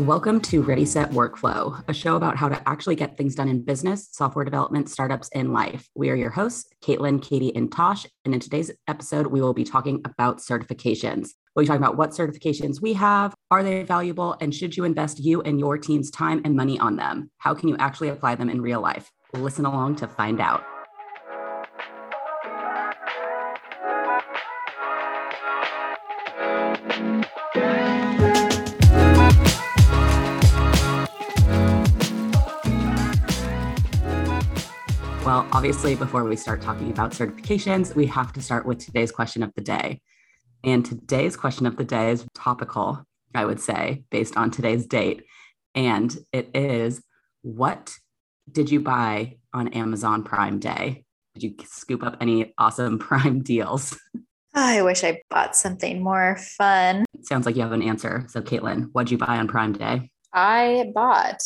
Welcome to Ready Set Workflow, a show about how to actually get things done in business, software development, startups, and life. We are your hosts, Caitlin, Katie, and Tosh. And in today's episode, we will be talking about certifications. We'll be talking about what certifications we have, are they valuable, and should you invest you and your team's time and money on them? How can you actually apply them in real life? Listen along to find out. Obviously, before we start talking about certifications, we have to start with today's question of the day. And today's question of the day is topical, I would say, based on today's date. And it is What did you buy on Amazon Prime Day? Did you scoop up any awesome Prime deals? I wish I bought something more fun. It sounds like you have an answer. So, Caitlin, what'd you buy on Prime Day? I bought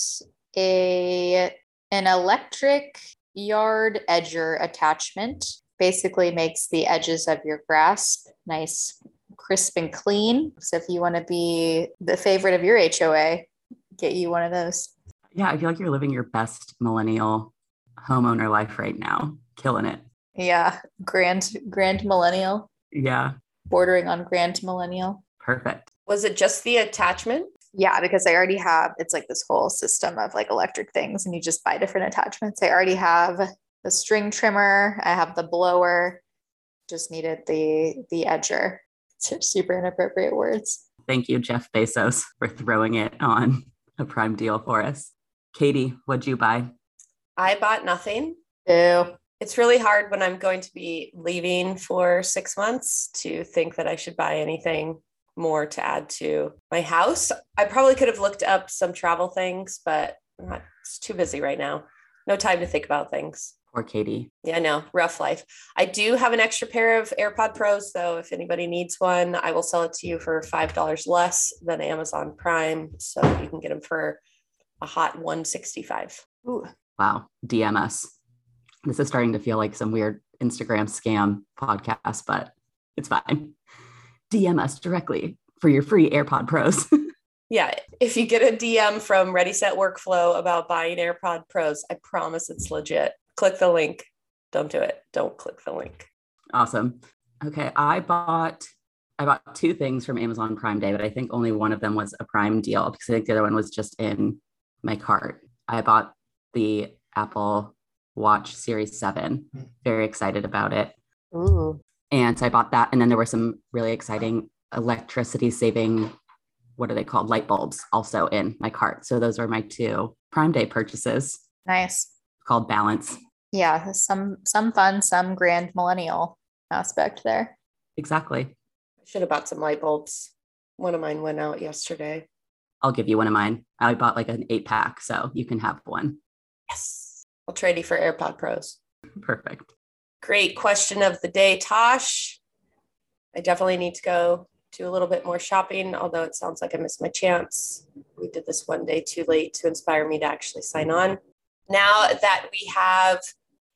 a an electric yard edger attachment. Basically makes the edges of your grasp nice crisp and clean. So if you want to be the favorite of your hoa get you one of those. Yeah, I feel like you're living your best millennial homeowner life right now, killing it. yeah grand grand millennial. Yeah, bordering on grand millennial. Perfect. Was it just the attachment? Yeah because i already have it's like this whole system of like electric things and you just buy different attachments i already have the string trimmer i have the blower just needed the the edger super inappropriate words Thank you, Jeff Bezos, for throwing it on a Prime deal for us. Katie, what'd you buy? I bought nothing. Ew. It's really hard when I'm going to be leaving for six months to think that I should buy anything more to add to my house. I probably could have looked up some travel things, but I'm not, it's too busy right now. No time to think about things. Poor Katie. Yeah, no, rough life. I do have an extra pair of AirPod Pros, though. If anybody needs one, I will sell it to you for $5 less than Amazon Prime. So you can get them for a hot 165 Ooh. Wow, DM us. This is starting to feel like some weird Instagram scam podcast, but it's fine. DM us directly for your free AirPod Pros. Yeah, if you get a DM from Ready Set Workflow about buying AirPod Pros, I promise it's legit. Click the link. Don't do it. Don't click the link. awesome. Okay, I bought I bought two things from Amazon Prime Day, but I think only one of them was a Prime deal because I think the other one was just in my cart. I bought the Apple Watch Series 7. Hmm. Very excited about it. Ooh. And so I bought that. And then there were some really exciting electricity saving, what are they called? Light bulbs also in my cart. So those are my two Prime Day purchases Nice. called Balance. Yeah, some some fun, some grand millennial aspect there. Exactly. I should have bought some light bulbs. One of mine went out yesterday. I'll give you one of mine. I bought like an eight pack, so you can have one. Yes. I'll trade you for AirPod Pros. Perfect. Great question of the day, Tosh. I definitely need to go do a little bit more shopping, although it sounds like I missed my chance. We did this one day too late to inspire me to actually sign on. Now that we have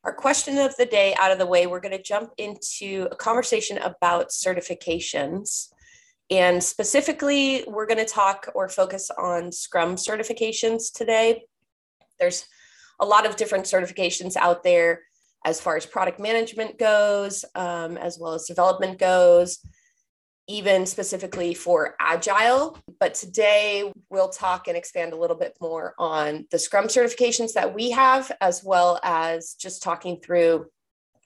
our question of the day out of the way, we're going to jump into a conversation about certifications. And specifically, we're going to talk or focus on Scrum certifications today. There's a lot of different certifications out there as far as product management goes, um, as well as development goes, even specifically for agile. But today we'll talk and expand a little bit more on the Scrum certifications that we have, as well as just talking through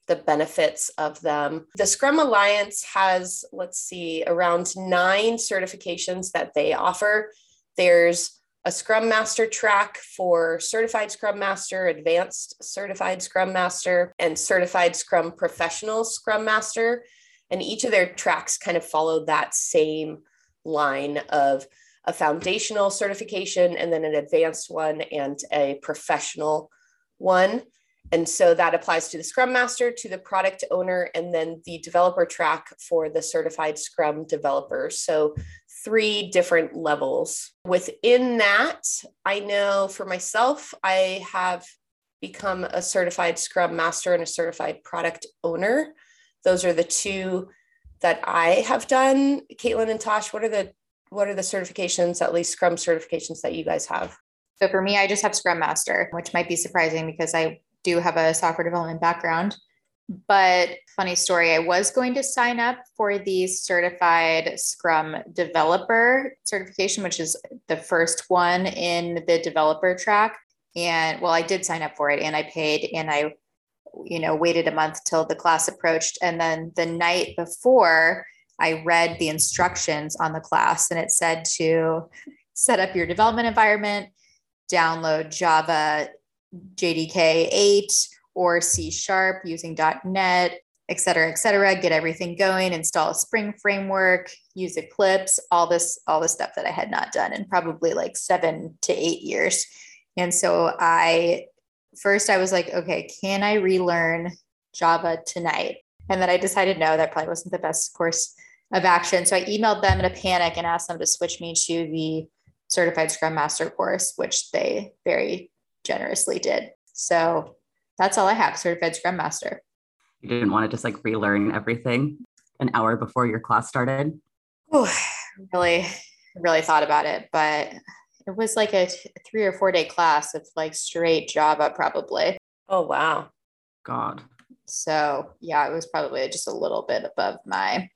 the benefits of them. The Scrum Alliance has, let's see, around nine certifications that they offer. There's a Scrum Master track for Certified Scrum Master, Advanced Certified Scrum Master, and Certified Scrum Professional Scrum Master. And each of their tracks kind of follow that same line of a foundational certification and then an advanced one and a professional one. And so that applies to the Scrum Master, to the product owner, and then the developer track for the certified Scrum developer. So three different levels. Within that, I know for myself, I have become a certified Scrum Master and a certified product owner. Those are the two that I have done. Caitlin and Tosh, what are the what are the certifications, at least Scrum certifications that you guys have? So for me, I just have Scrum Master, which might be surprising because I do have a software development background. But funny story, I was going to sign up for the certified Scrum developer certification, which is the first one in the developer track. And well, I did sign up for it and I paid and I, you know, waited a month till the class approached. And then the night before, I read the instructions on the class and it said to set up your development environment, download Java JDK 8 or C sharp using .NET, et cetera, et cetera, get everything going, install a Spring framework, use Eclipse, all this, all the stuff that I had not done in probably like seven to eight years. And so I first I was like, okay, can I relearn Java tonight? And then I decided no, that probably wasn't the best course of action. So I emailed them in a panic and asked them to switch me to the certified Scrum Master course, which they very generously did. So that's all I have certified Scrum Master. You didn't want to just like relearn everything an hour before your class started? Oh, really, really thought about it, but it was like a t- three or four day class of like straight Java, probably. Oh, wow. God. So, yeah, it was probably just a little bit above my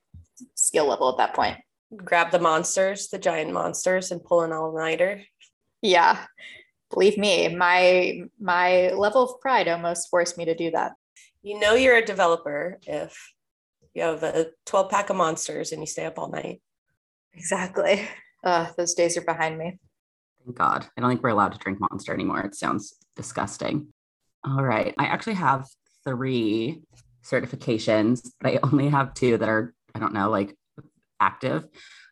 skill level at that point. Grab the monsters, the giant monsters, and pull an all nighter. Yeah, believe me, my my level of pride almost forced me to do that. You know you're a developer if you have a 12 pack of monsters and you stay up all night. Exactly. Uh, those days are behind me. Thank God. I don't think we're allowed to drink monster anymore. It sounds disgusting. All right. I actually have three certifications, but I only have two that are I don't know, like active.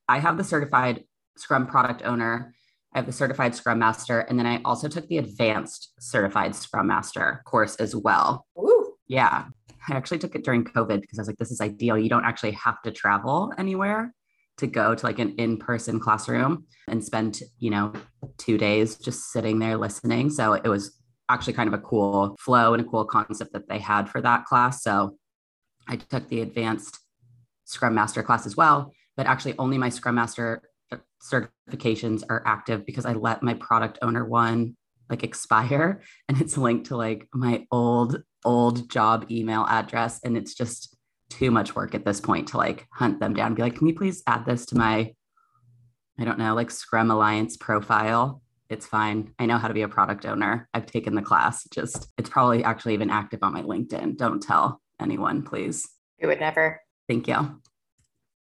I have the certified Scrum product owner. I have the certified Scrum Master, and then I also took the advanced certified Scrum Master course as well. Woo. Yeah, I actually took it during COVID because I was like, this is ideal. You don't actually have to travel anywhere to go to like an in-person classroom and spend, you know, two days just sitting there listening. So it was actually kind of a cool flow and a cool concept that they had for that class. So I took the advanced Scrum Master class as well, but actually only my Scrum Master certifications are active because I let my product owner one like expire and it's linked to like my old old job email address and it's just too much work at this point to like hunt them down be like can you please add this to my I don't know like Scrum Alliance profile it's fine. I know how to be a product owner. I've taken the class. Just it's probably actually even active on my LinkedIn. Don't tell anyone, please. It would never. Thank you.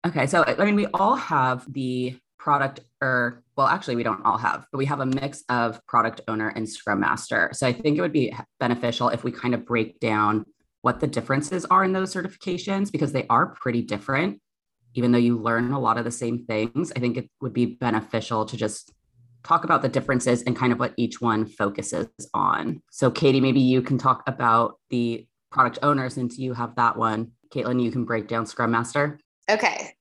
Okay, so I mean, we all have the product or well actually we don't all have but we have a mix of product owner and scrum master so i think it would be beneficial if we kind of break down what the differences are in those certifications because they are pretty different even though you learn a lot of the same things i think it would be beneficial to just talk about the differences and kind of what each one focuses on so katie maybe you can talk about the product owner since you have that one Caitlin, you can break down Scrum Master. Okay.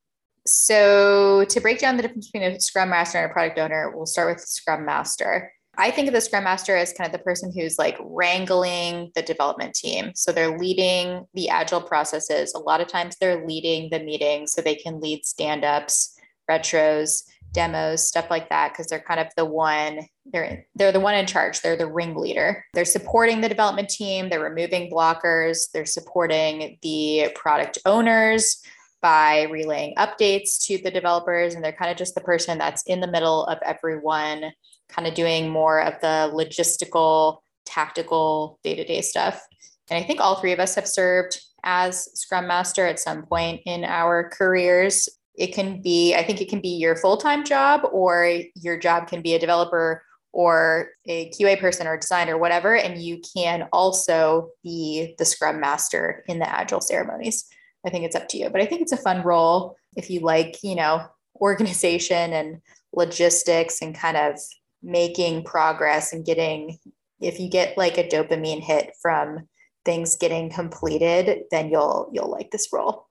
So to break down the difference between a Scrum Master and a product owner, we'll start with Scrum Master. I think of the Scrum Master as kind of the person who's like wrangling the development team. So they're leading the agile processes. A lot of times they're leading the meetings so they can lead stand ups, retros, demos, stuff like that, because they're kind of the one they're they're the one in charge. They're the ringleader. They're supporting the development team. They're removing blockers. They're supporting the product owners by relaying updates to the developers, and they're kind of just the person that's in the middle of everyone, kind of doing more of the logistical, tactical, day to day stuff. And I think all three of us have served as Scrum Master at some point in our careers it can be i think it can be your full-time job or your job can be a developer or a qa person or designer whatever and you can also be the scrum master in the agile ceremonies i think it's up to you but i think it's a fun role if you like you know organization and logistics and kind of making progress and getting if you get like a dopamine hit from things getting completed then you'll you'll like this role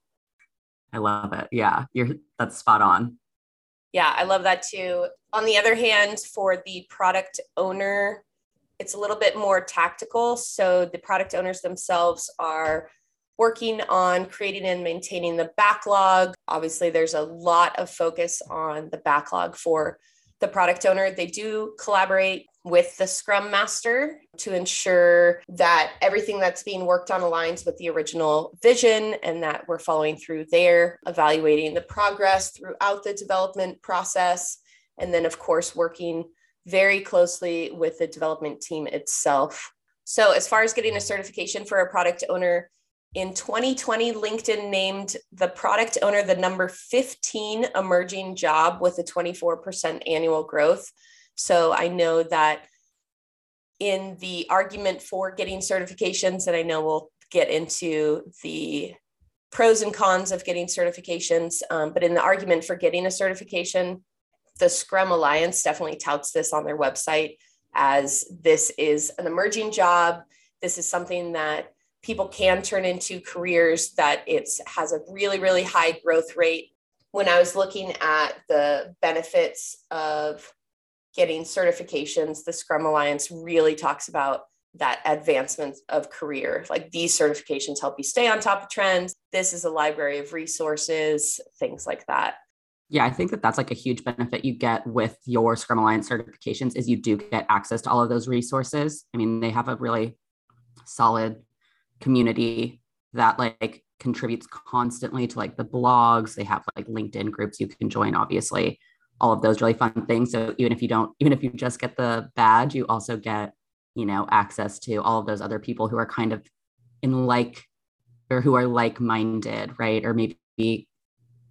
I love it. Yeah, you're that's spot on. Yeah, I love that too. On the other hand, for the product owner, it's a little bit more tactical. So the product owners themselves are working on creating and maintaining the backlog. Obviously, there's a lot of focus on the backlog for the product owner. They do collaborate with the Scrum Master to ensure that everything that's being worked on aligns with the original vision and that we're following through there, evaluating the progress throughout the development process. And then, of course, working very closely with the development team itself. So, as far as getting a certification for a product owner, in 2020, LinkedIn named the product owner the number 15 emerging job with a 24% annual growth. So I know that in the argument for getting certifications, and I know we'll get into the pros and cons of getting certifications, um, but in the argument for getting a certification, the Scrum Alliance definitely touts this on their website as this is an emerging job. This is something that people can turn into careers that it's has a really really high growth rate. When i was looking at the benefits of getting certifications the scrum alliance really talks about that advancement of career. Like these certifications help you stay on top of trends. This is a library of resources things like that. Yeah i think that that's like a huge benefit you get with your scrum alliance certifications is you do get access to all of those resources. I mean they have a really solid community that like contributes constantly to like the blogs. They have like linkedin groups you can join obviously. All of those really fun things. So even if you don't even if you just get the badge you also get you know access to all of those other people who are kind of in like or who are like minded right? Or maybe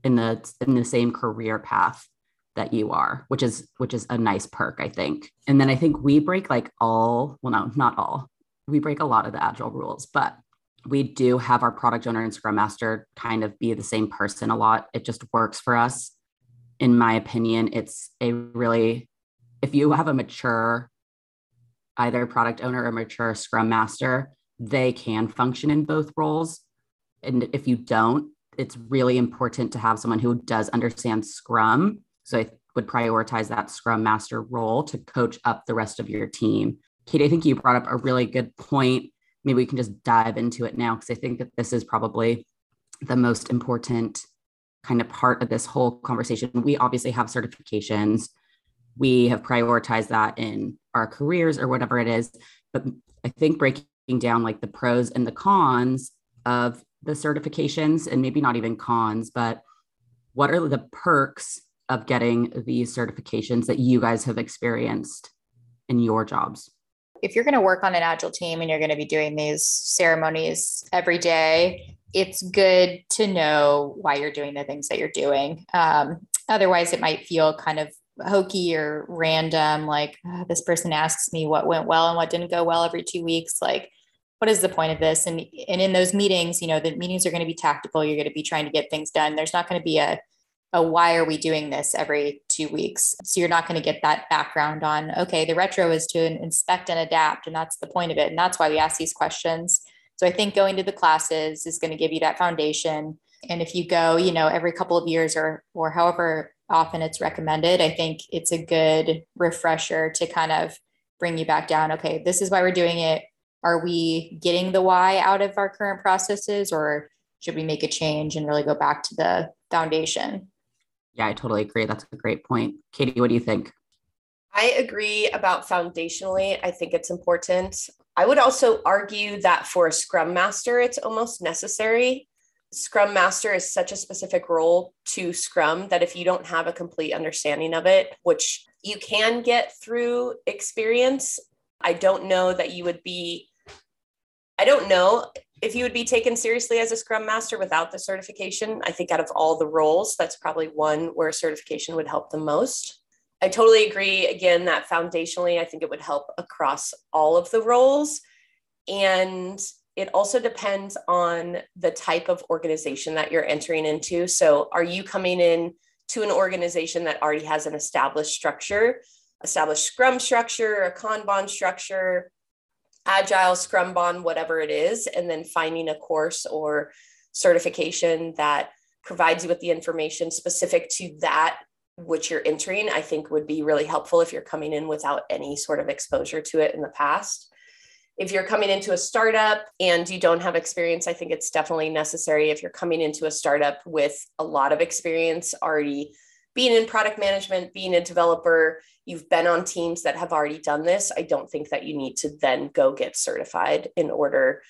in the in the same career path that you are which is which is a nice perk i think. And then i think we break like all well no not all we break a lot of the agile rules, but we do have our product owner and scrum master kind of be the same person a lot. It just works for us. In my opinion, it's a really, if you have a mature, either product owner or mature scrum master, they can function in both roles. And if you don't, it's really important to have someone who does understand scrum. So I would prioritize that scrum master role to coach up the rest of your team Kate, I think you brought up a really good point. Maybe we can just dive into it now because I think that this is probably the most important kind of part of this whole conversation. We obviously have certifications. We have prioritized that in our careers or whatever it is. But I think breaking down like the pros and the cons of the certifications, and maybe not even cons, but what are the perks of getting these certifications that you guys have experienced in your jobs? If you're going to work on an agile team and you're going to be doing these ceremonies every day it's good to know why you're doing the things that you're doing. Um, otherwise it might feel kind of hokey or random like oh, this person asks me what went well and what didn't go well every two weeks like what is the point of this? And and in those meetings you know the meetings are going to be tactical. You're going to be trying to get things done. There's not going to be a a why are we doing this every two weeks? So you're not going to get that background on okay the retro is to inspect and adapt and that's the point of it and that's why we ask these questions. So i think going to the classes is going to give you that foundation. And if you go you know every couple of years or or however often it's recommended i think it's a good refresher to kind of bring you back down okay this is why we're doing it. Are we getting the why out of our current processes or should we make a change and really go back to the foundation yeah, I totally agree. That's a great point. Katie, what do you think? I agree about foundationally. I think it's important. I would also argue that for a scrum master, it's almost necessary. Scrum master is such a specific role to Scrum that if you don't have a complete understanding of it, which you can get through experience, I don't know that you would be, I don't know if you would be taken seriously as a scrum master without the certification, I think out of all the roles, that's probably one where certification would help the most. I totally agree again that foundationally, I think it would help across all of the roles. And it also depends on the type of organization that you're entering into. So, are you coming in to an organization that already has an established structure, established scrum structure, a Kanban structure, agile Scrumban, whatever it is and then finding a course or certification that provides you with the information specific to that which you're entering, I think would be really helpful if you're coming in without any sort of exposure to it in the past. If you're coming into a startup and you don't have experience, I think it's definitely necessary if you're coming into a startup with a lot of experience already being in product management, being a developer, you've been on teams that have already done this. I don't think that you need to then go get certified in order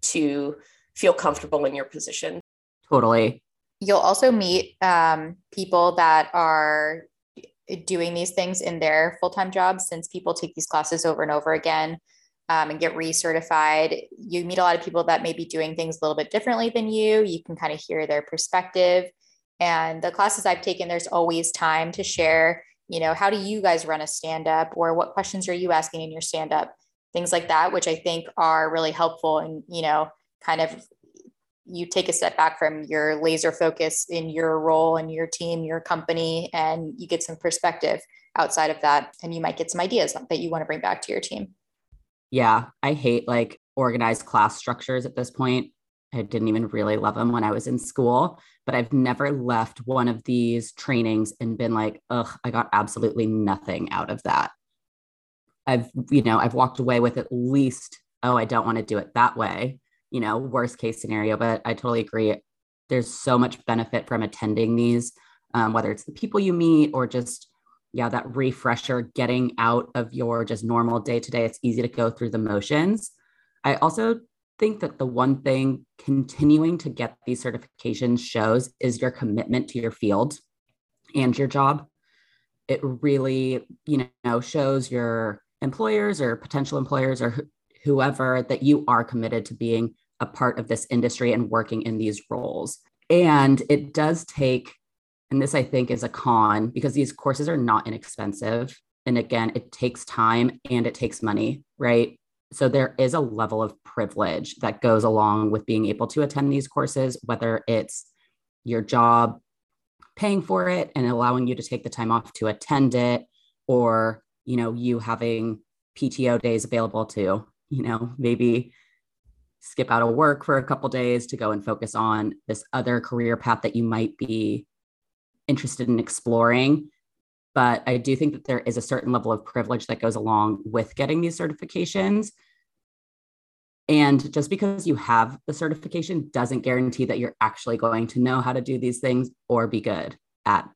to feel comfortable in your position. Totally. You'll also meet um, people that are doing these things in their full time jobs since people take these classes over and over again um, and get recertified. You meet a lot of people that may be doing things a little bit differently than you. You can kind of hear their perspective. And the classes I've taken, there's always time to share, you know, how do you guys run a stand up or what questions are you asking in your stand up? Things like that, which I think are really helpful and, you know, kind of you take a step back from your laser focus in your role and your team, your company, and you get some perspective outside of that. And you might get some ideas that you want to bring back to your team. Yeah, I hate like organized class structures at this point. I didn't even really love them when I was in school, but I've never left one of these trainings and been like, ugh, I got absolutely nothing out of that. I've, you know, I've walked away with at least, oh, I don't want to do it that way, you know, worst case scenario. But I totally agree. There's so much benefit from attending these, um, whether it's the people you meet or just, yeah, that refresher, getting out of your just normal day to day. It's easy to go through the motions. I also think that the one thing continuing to get these certifications shows is your commitment to your field and your job. It really, you know, shows your employers or potential employers or wh- whoever that you are committed to being a part of this industry and working in these roles. And it does take, and this I think is a con because these courses are not inexpensive. And again, it takes time and it takes money, right? So there is a level of privilege that goes along with being able to attend these courses whether it's your job paying for it and allowing you to take the time off to attend it or you know you having pto days available to you know maybe skip out of work for a couple days to go and focus on this other career path that you might be interested in exploring but I do think that there is a certain level of privilege that goes along with getting these certifications. And just because you have the certification doesn't guarantee that you're actually going to know how to do these things or be good at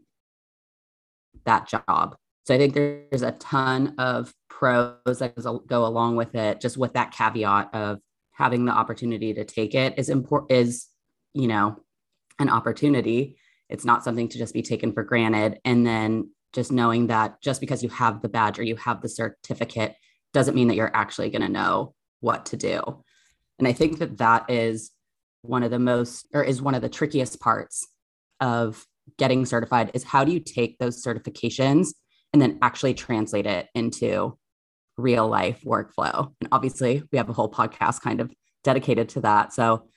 that job. So I think there's a ton of pros that go along with it, just with that caveat of having the opportunity to take it is important is, you know, an opportunity. It's not something to just be taken for granted. And then just knowing that just because you have the badge or you have the certificate doesn't mean that you're actually going to know what to do. And I think that that is one of the most, or is one of the trickiest parts of getting certified is how do you take those certifications and then actually translate it into real life workflow? And obviously, we have a whole podcast kind of dedicated to that. So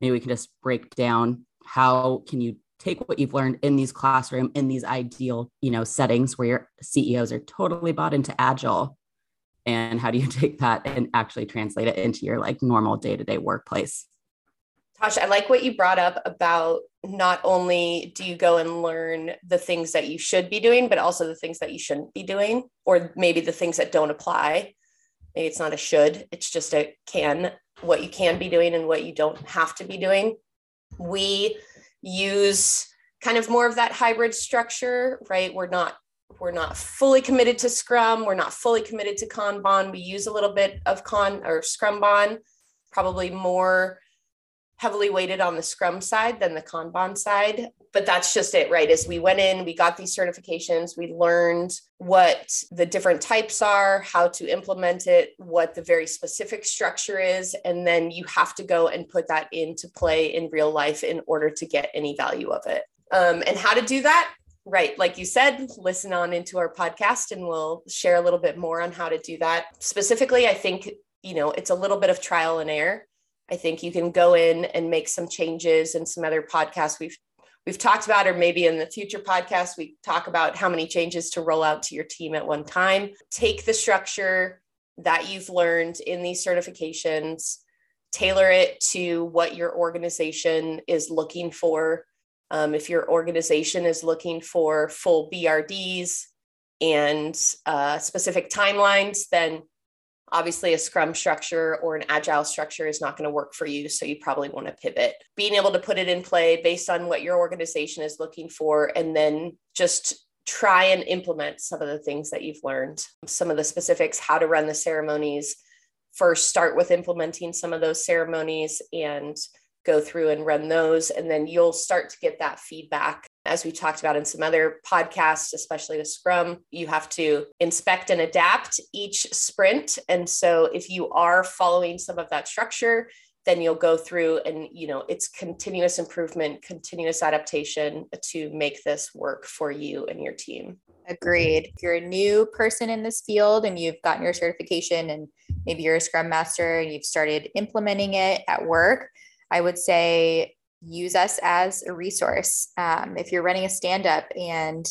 maybe we can just break down how can you take what you've learned in these classroom in these ideal you know settings where your ceos are totally bought into agile and how do you take that and actually translate it into your like normal day-to-day workplace Tosh, I like what you brought up about not only do you go and learn the things that you should be doing, but also the things that you shouldn't be doing, or maybe the things that don't apply. Maybe it's not a should, it's just a can, what you can be doing and what you don't have to be doing. We use kind of more of that hybrid structure, right? We're not we're not fully committed to Scrum. We're not fully committed to Kanban. We use a little bit of Con or Scrumban, probably more heavily weighted on the Scrum side than the Kanban side. But that's just it, right? As we went in, we got these certifications, we learned what the different types are, how to implement it, what the very specific structure is. And then you have to go and put that into play in real life in order to get any value of it. Um, and how to do that? Right. Like you said, listen on into our podcast and we'll share a little bit more on how to do that. Specifically, I think, you know, it's a little bit of trial and error I think you can go in and make some changes and some other podcasts we've we've talked about, or maybe in the future podcast, we talk about how many changes to roll out to your team at one time. Take the structure that you've learned in these certifications, tailor it to what your organization is looking for, Um, if your organization is looking for full BRDs and uh, specific timelines, then obviously a scrum structure or an agile structure is not going to work for you so you probably want to pivot. Being able to put it in play based on what your organization is looking for and then just try and implement some of the things that you've learned. Some of the specifics how to run the ceremonies. First start with implementing some of those ceremonies and go through and run those and then you'll start to get that feedback as we talked about in some other podcasts, especially with Scrum, you have to inspect and adapt each sprint. And so if you are following some of that structure, then you'll go through and you know it's continuous improvement continuous adaptation to make this work for you and your team agreed if you're a new person in this field and you've gotten your certification and maybe you're a scrum master and you've started implementing it at work i would say use us as a resource. Um, if you're running a stand up and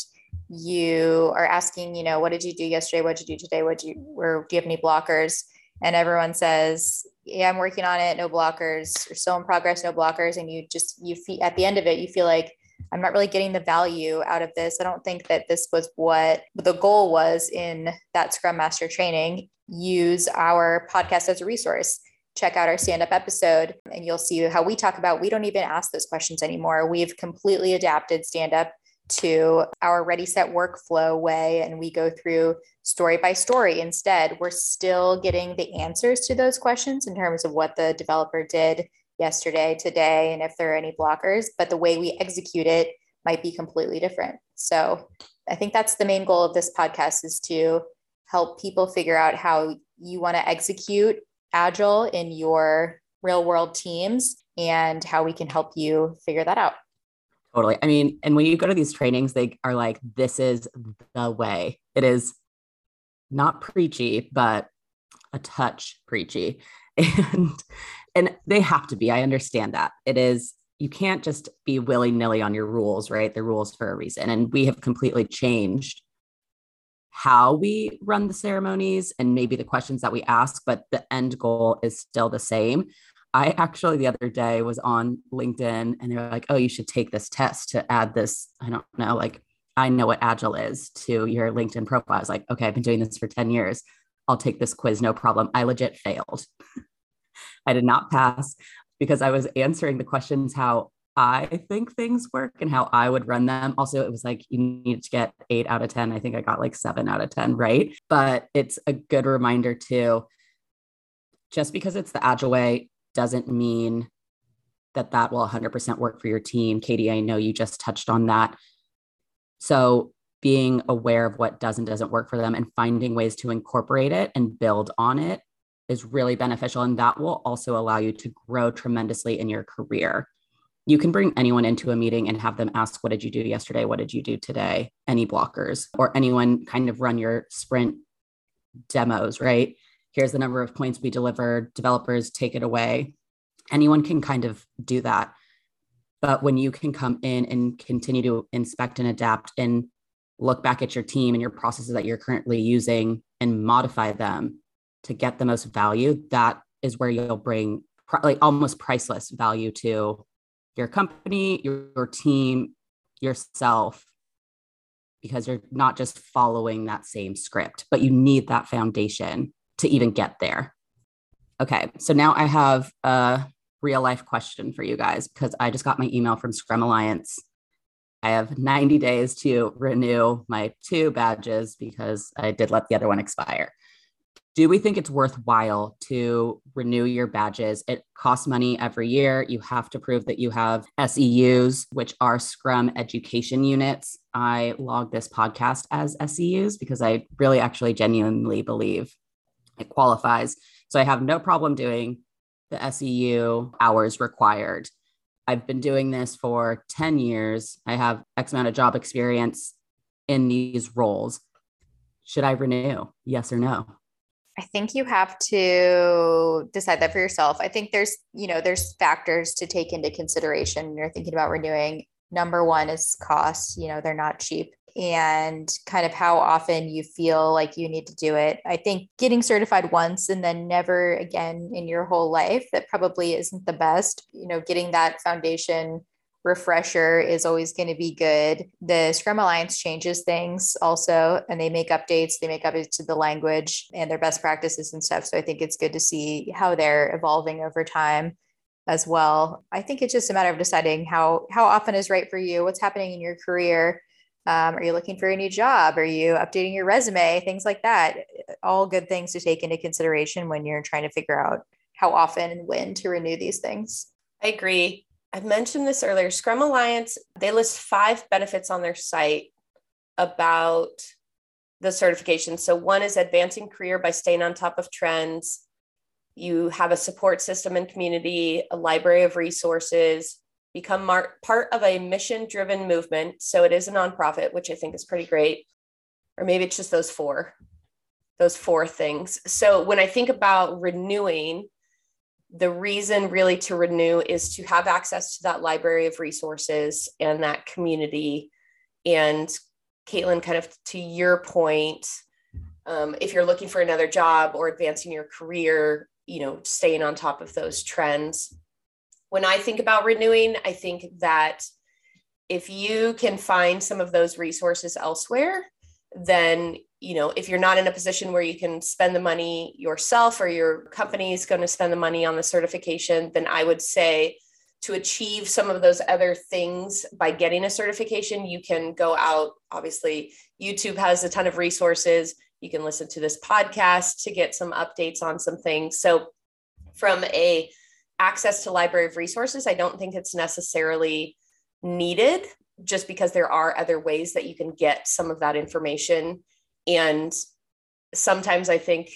you are asking, you know, what did you do yesterday? What did you do today? What do you, or do you have any blockers? And everyone says, yeah, I'm working on it. No blockers or still in progress, no blockers. And you just, you feel at the end of it, you feel like I'm not really getting the value out of this. I don't think that this was what the goal was in that Scrum Master training. Use our podcast as a resource check out our stand up episode and you'll see how we talk about we don't even ask those questions anymore. We've completely adapted stand up to our ready set workflow way and we go through story by story instead we're still getting the answers to those questions in terms of what the developer did yesterday today and if there are any blockers but the way we execute it might be completely different so i think that's the main goal of this podcast is to help people figure out how you want to execute agile in your real world teams and how we can help you figure that out. Totally. I mean, and when you go to these trainings, they are like, this is the way. It is not preachy, but a touch preachy. And and they have to be. I understand that. It is you can't just be willy-nilly on your rules, right? The rules for a reason. And we have completely changed how we run the ceremonies and maybe the questions that we ask, but the end goal is still the same. I actually the other day was on LinkedIn and they're like, oh, you should take this test to add this. I don't know, like, I know what Agile is to your LinkedIn profile. I was like, okay, I've been doing this for 10 years. I'll take this quiz, no problem. I legit failed. I did not pass because I was answering the questions how I think things work and how I would run them. Also, it was like you need to get eight out of 10. I think I got like seven out of 10, right? But it's a good reminder too. Just because it's the agile way doesn't mean that that will 100% work for your team. Katie, I know you just touched on that. So, being aware of what does and doesn't work for them and finding ways to incorporate it and build on it is really beneficial. And that will also allow you to grow tremendously in your career you can bring anyone into a meeting and have them ask, What did you do yesterday? What did you do today? Any blockers or anyone kind of run your sprint demos, right? Here's the number of points we delivered. Developers take it away. Anyone can kind of do that. But when you can come in and continue to inspect and adapt and look back at your team and your processes that you're currently using and modify them to get the most value, that is where you'll bring like almost priceless value to your company, your, your team, yourself, because you're not just following that same script, but you need that foundation to even get there. Okay, so now I have a real life question for you guys because I just got my email from Scrum Alliance. I have 90 days to renew my two badges because I did let the other one expire do we think it's worthwhile to renew your badges? It costs money every year. You have to prove that you have SEUs, which are Scrum education units. I log this podcast as SEUs because I really actually genuinely believe it qualifies. So I have no problem doing the SEU hours required. I've been doing this for 10 years. I have X amount of job experience in these roles. Should I renew? Yes or no? I think you have to decide that for yourself. I think there's, you know, there's factors to take into consideration when you're thinking about renewing. Number one is costs, you know, they're not cheap and kind of how often you feel like you need to do it. I think getting certified once and then never again in your whole life, that probably isn't the best. You know, getting that foundation refresher is always going to be good. The Scrum Alliance changes things also, and they make updates, they make updates to the language and their best practices and stuff. So I think it's good to see how they're evolving over time as well. I think it's just a matter of deciding how how often is right for you, what's happening in your career. Um, are you looking for a new job? Are you updating your resume? Things like that. All good things to take into consideration when you're trying to figure out how often and when to renew these things. I agree. I mentioned this earlier. Scrum Alliance, they list five benefits on their site about the certification. So, one is advancing career by staying on top of trends you have a support system and community, a library of resources, become mar- part of a mission driven movement. So it is a nonprofit, which I think is pretty great. Or maybe it's just those four, those four things. So when I think about renewing, the reason really to renew is to have access to that library of resources and that community. And Caitlin, kind of to your point, um, if you're looking for another job or advancing your career, you know staying on top of those trends when i think about renewing i think that if you can find some of those resources elsewhere then you know if you're not in a position where you can spend the money yourself or your company is going to spend the money on the certification then i would say to achieve some of those other things by getting a certification you can go out obviously youtube has a ton of resources you can listen to this podcast to get some updates on some things. So from a access to library of resources, I don't think it's necessarily needed just because there are other ways that you can get some of that information. And sometimes I think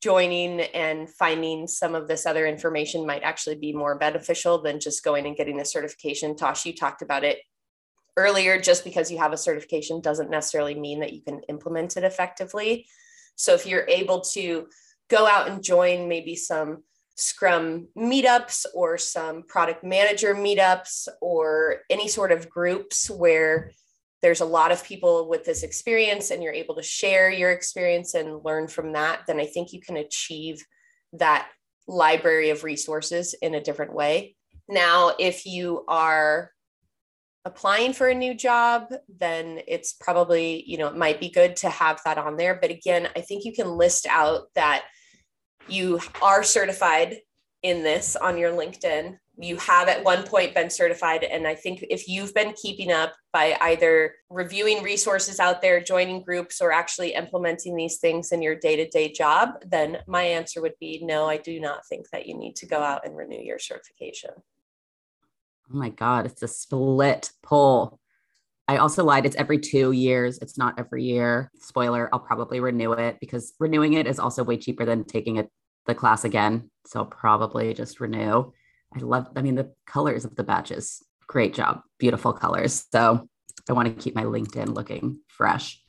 joining and finding some of this other information might actually be more beneficial than just going and getting a certification. Tosh, you talked about it earlier just because you have a certification doesn't necessarily mean that you can implement it effectively so if you're able to go out and join maybe some scrum meetups or some product manager meetups or any sort of groups where there's a lot of people with this experience and you're able to share your experience and learn from that then i think you can achieve that library of resources in a different way now if you are applying for a new job, then it's probably, you know, it might be good to have that on there. But again, I think you can list out that you are certified in this on your LinkedIn. You have at one point been certified. And I think if you've been keeping up by either reviewing resources out there, joining groups, or actually implementing these things in your day to day job, then my answer would be no, I do not think that you need to go out and renew your certification. Oh my God, it's a split pull. I also lied. It's every two years. It's not every year. Spoiler, I'll probably renew it because renewing it is also way cheaper than taking it the class again. So I'll probably just renew. I love, I mean, the colors of the badges. Great job. Beautiful colors. So I want to keep my LinkedIn looking fresh.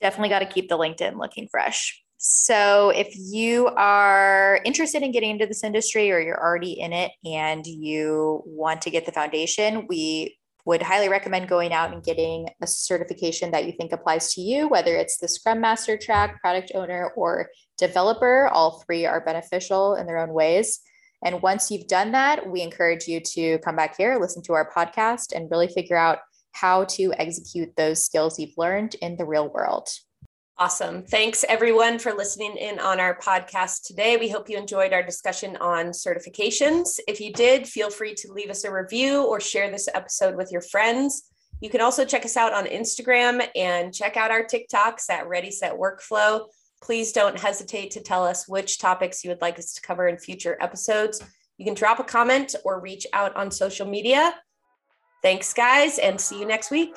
Definitely got to keep the LinkedIn looking fresh. So, if you are interested in getting into this industry or you're already in it and you want to get the foundation, we would highly recommend going out and getting a certification that you think applies to you, whether it's the Scrum Master track, product owner, or developer. All three are beneficial in their own ways. And once you've done that, we encourage you to come back here, listen to our podcast, and really figure out how to execute those skills you've learned in the real world. Awesome. Thanks everyone for listening in on our podcast today. We hope you enjoyed our discussion on certifications. If you did, feel free to leave us a review or share this episode with your friends. You can also check us out on Instagram and check out our TikToks at Ready Set Workflow. Please don't hesitate to tell us which topics you would like us to cover in future episodes. You can drop a comment or reach out on social media. Thanks, guys, and see you next week.